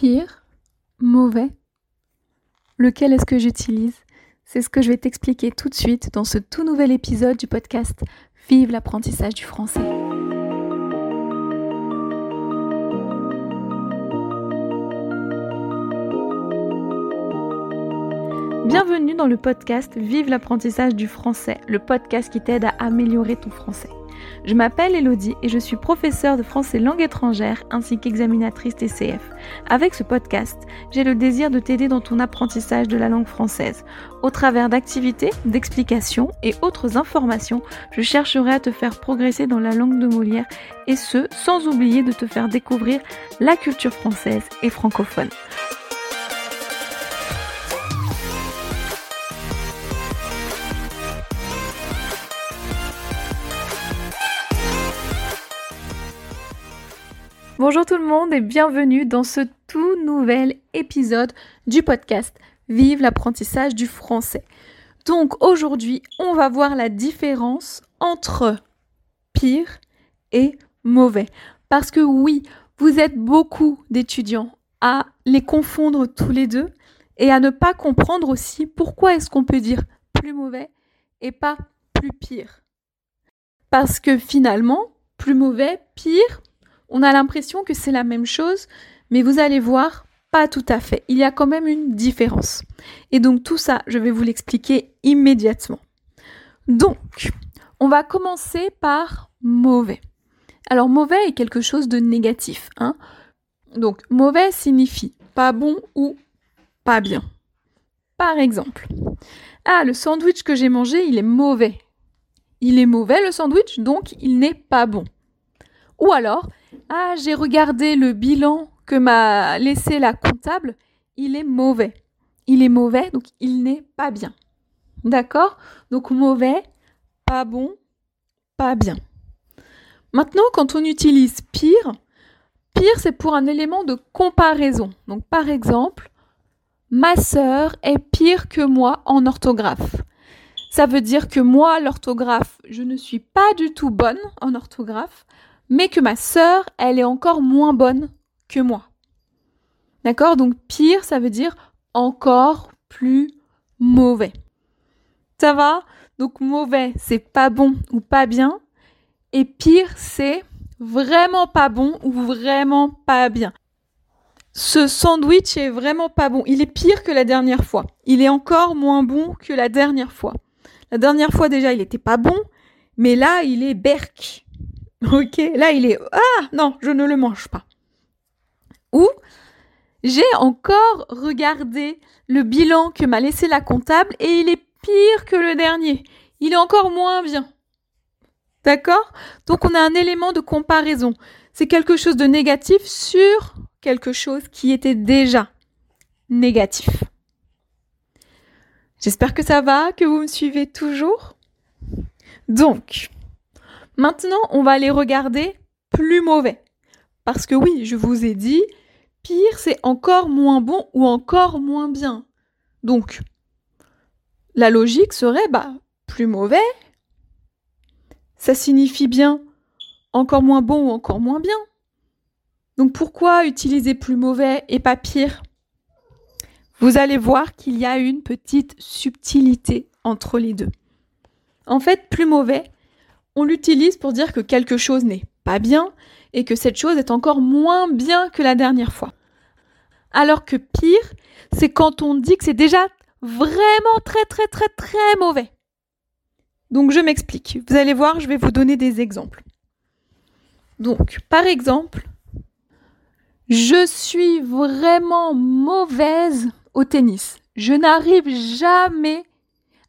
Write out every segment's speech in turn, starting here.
Pire Mauvais Lequel est-ce que j'utilise? C'est ce que je vais t'expliquer tout de suite dans ce tout nouvel épisode du podcast Vive l'apprentissage du français. Bienvenue dans le podcast Vive l'apprentissage du français, le podcast qui t'aide à améliorer ton français. Je m'appelle Elodie et je suis professeure de français langue étrangère ainsi qu'examinatrice TCF. Avec ce podcast, j'ai le désir de t'aider dans ton apprentissage de la langue française. Au travers d'activités, d'explications et autres informations, je chercherai à te faire progresser dans la langue de Molière et ce, sans oublier de te faire découvrir la culture française et francophone. Bonjour tout le monde et bienvenue dans ce tout nouvel épisode du podcast Vive l'apprentissage du français. Donc aujourd'hui, on va voir la différence entre pire et mauvais. Parce que oui, vous êtes beaucoup d'étudiants à les confondre tous les deux et à ne pas comprendre aussi pourquoi est-ce qu'on peut dire plus mauvais et pas plus pire. Parce que finalement, plus mauvais, pire, on a l'impression que c'est la même chose, mais vous allez voir, pas tout à fait. Il y a quand même une différence. Et donc tout ça, je vais vous l'expliquer immédiatement. Donc, on va commencer par mauvais. Alors mauvais est quelque chose de négatif. Hein donc mauvais signifie pas bon ou pas bien. Par exemple, ah, le sandwich que j'ai mangé, il est mauvais. Il est mauvais le sandwich, donc il n'est pas bon. Ou alors, ah, j'ai regardé le bilan que m'a laissé la comptable, il est mauvais. Il est mauvais, donc il n'est pas bien. D'accord? Donc mauvais, pas bon, pas bien. Maintenant, quand on utilise pire, pire c'est pour un élément de comparaison. Donc par exemple, ma sœur est pire que moi en orthographe. Ça veut dire que moi, l'orthographe, je ne suis pas du tout bonne en orthographe, mais que ma sœur, elle est encore moins bonne que moi. D'accord? Donc pire, ça veut dire encore plus mauvais. Ça va? Donc mauvais, c'est pas bon ou pas bien. Et pire, c'est vraiment pas bon ou vraiment pas bien. Ce sandwich est vraiment pas bon. Il est pire que la dernière fois. Il est encore moins bon que la dernière fois. La dernière fois déjà, il n'était pas bon, mais là, il est berk. Ok, là il est ah non, je ne le mange pas. Ou j'ai encore regardé le bilan que m'a laissé la comptable et il est pire que le dernier. Il est encore moins bien. D'accord? Donc on a un élément de comparaison. C'est quelque chose de négatif sur quelque chose qui était déjà négatif. J'espère que ça va, que vous me suivez toujours. Donc, Maintenant, on va aller regarder plus mauvais. Parce que oui, je vous ai dit, pire, c'est encore moins bon ou encore moins bien. Donc, la logique serait, bah, plus mauvais, ça signifie bien encore moins bon ou encore moins bien. Donc pourquoi utiliser plus mauvais et pas pire? Vous allez voir qu'il y a une petite subtilité entre les deux. En fait, plus mauvais, on l'utilise pour dire que quelque chose n'est pas bien et que cette chose est encore moins bien que la dernière fois. Alors que pire, c'est quand on dit que c'est déjà vraiment très très très très mauvais. Donc je m'explique. Vous allez voir, je vais vous donner des exemples. Donc, par exemple, je suis vraiment mauvaise au tennis. Je n'arrive jamais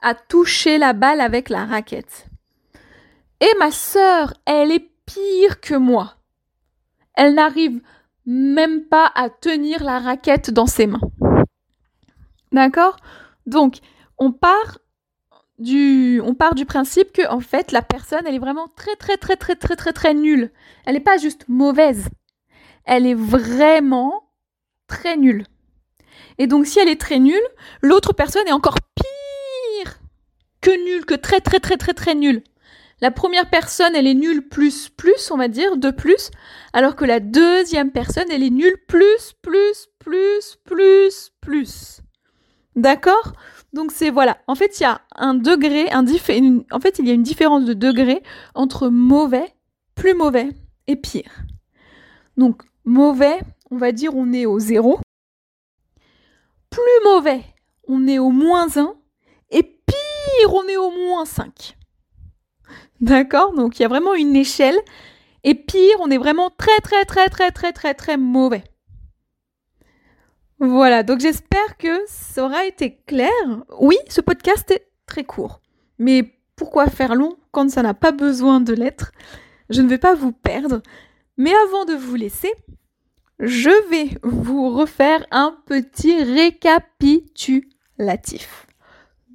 à toucher la balle avec la raquette. Et ma sœur, elle est pire que moi. Elle n'arrive même pas à tenir la raquette dans ses mains. D'accord? Donc, on part du, on part du principe que, en fait, la personne, elle est vraiment très, très, très, très, très, très, très nulle. Elle n'est pas juste mauvaise. Elle est vraiment très nulle. Et donc, si elle est très nulle, l'autre personne est encore pire que nulle, que très, très, très, très, très nulle. La première personne, elle est nulle plus plus, on va dire, de plus, alors que la deuxième personne, elle est nulle plus plus plus D'accord? Donc c'est voilà. En fait, il y a un degré, en fait, il y a une différence de degré entre mauvais, plus mauvais et pire. Donc mauvais, on va dire on est au zéro. Plus mauvais, on est au moins 1. Et pire, on est au moins 5. D'accord? Donc il y a vraiment une échelle. Et pire, on est vraiment très très très très très très très mauvais. Voilà, donc j'espère que ça aura été clair. Oui, ce podcast est très court. Mais pourquoi faire long quand ça n'a pas besoin de l'être? Je ne vais pas vous perdre. Mais avant de vous laisser, je vais vous refaire un petit récapitulatif.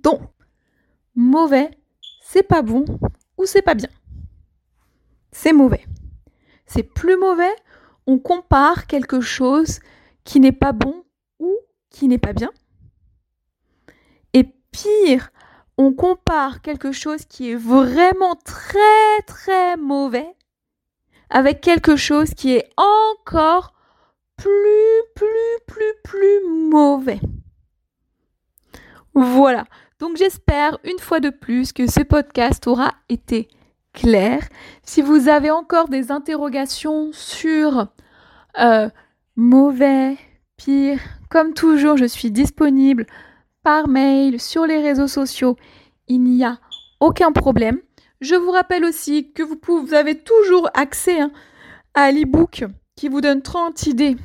Donc, mauvais, c'est pas bon ou c'est pas bien. C'est mauvais. C'est plus mauvais, on compare quelque chose qui n'est pas bon ou qui n'est pas bien. Et pire, on compare quelque chose qui est vraiment très très mauvais avec quelque chose qui est encore plus, plus, plus, plus mauvais. Voilà. Donc j'espère une fois de plus que ce podcast aura été clair. Si vous avez encore des interrogations sur euh, mauvais, pire, comme toujours, je suis disponible par mail, sur les réseaux sociaux. Il n'y a aucun problème. Je vous rappelle aussi que vous, pouvez, avez toujours accès hein, à l'e-book qui vous donne 30 idées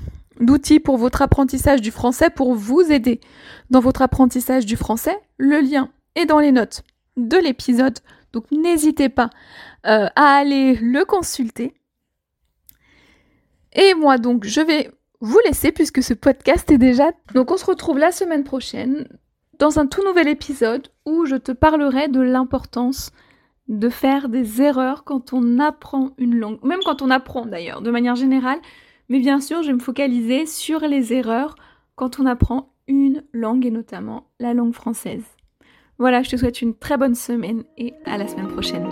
d'outils pour votre apprentissage du français pour vous aider dans votre apprentissage du français. Le lien est dans les notes de l'épisode, donc n'hésitez pas euh, à aller le consulter. Et moi donc je vais vous laisser puisque ce podcast est déjà... Donc on se retrouve la semaine prochaine dans un tout nouvel épisode où je te parlerai de l'importance de faire des erreurs quand on apprend une langue, même quand on apprend d'ailleurs, de manière générale. Mais bien sûr, je vais me focaliser sur les erreurs quand on apprend une langue et notamment la langue française. Voilà, je te souhaite une très bonne semaine et à la semaine prochaine.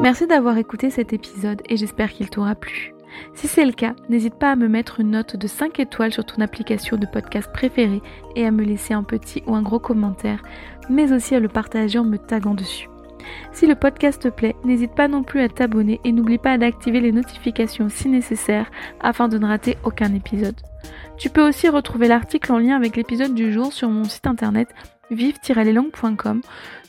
Merci d'avoir écouté cet épisode et j'espère qu'il t'aura plu. Si c'est le cas, n'hésite pas à me mettre une note de 5 étoiles sur ton application de podcast préférée et à me laisser un petit ou un gros commentaire, mais aussi à le partager en me taguant dessus. Si le podcast te plaît, n'hésite pas non plus à t'abonner et n'oublie pas d'activer les notifications si nécessaire afin de ne rater aucun épisode. Tu peux aussi retrouver l'article en lien avec l'épisode du jour sur mon site internet vive-leslangues.com.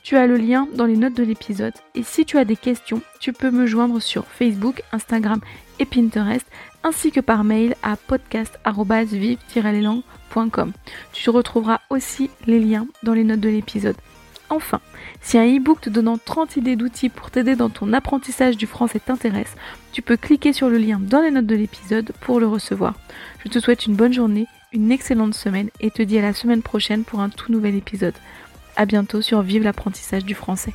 Tu as le lien dans les notes de l'épisode. Et si tu as des questions, tu peux me joindre sur Facebook, Instagram et Pinterest, ainsi que par mail à podcast.vive-leslangues.com. Tu retrouveras aussi les liens dans les notes de l'épisode. Enfin, si un e-book te donnant 30 idées d'outils pour t'aider dans ton apprentissage du français t'intéresse, tu peux cliquer sur le lien dans les notes de l'épisode pour le recevoir. Je te souhaite une bonne journée, une excellente semaine et te dis à la semaine prochaine pour un tout nouvel épisode. A bientôt sur Vive l'apprentissage du français.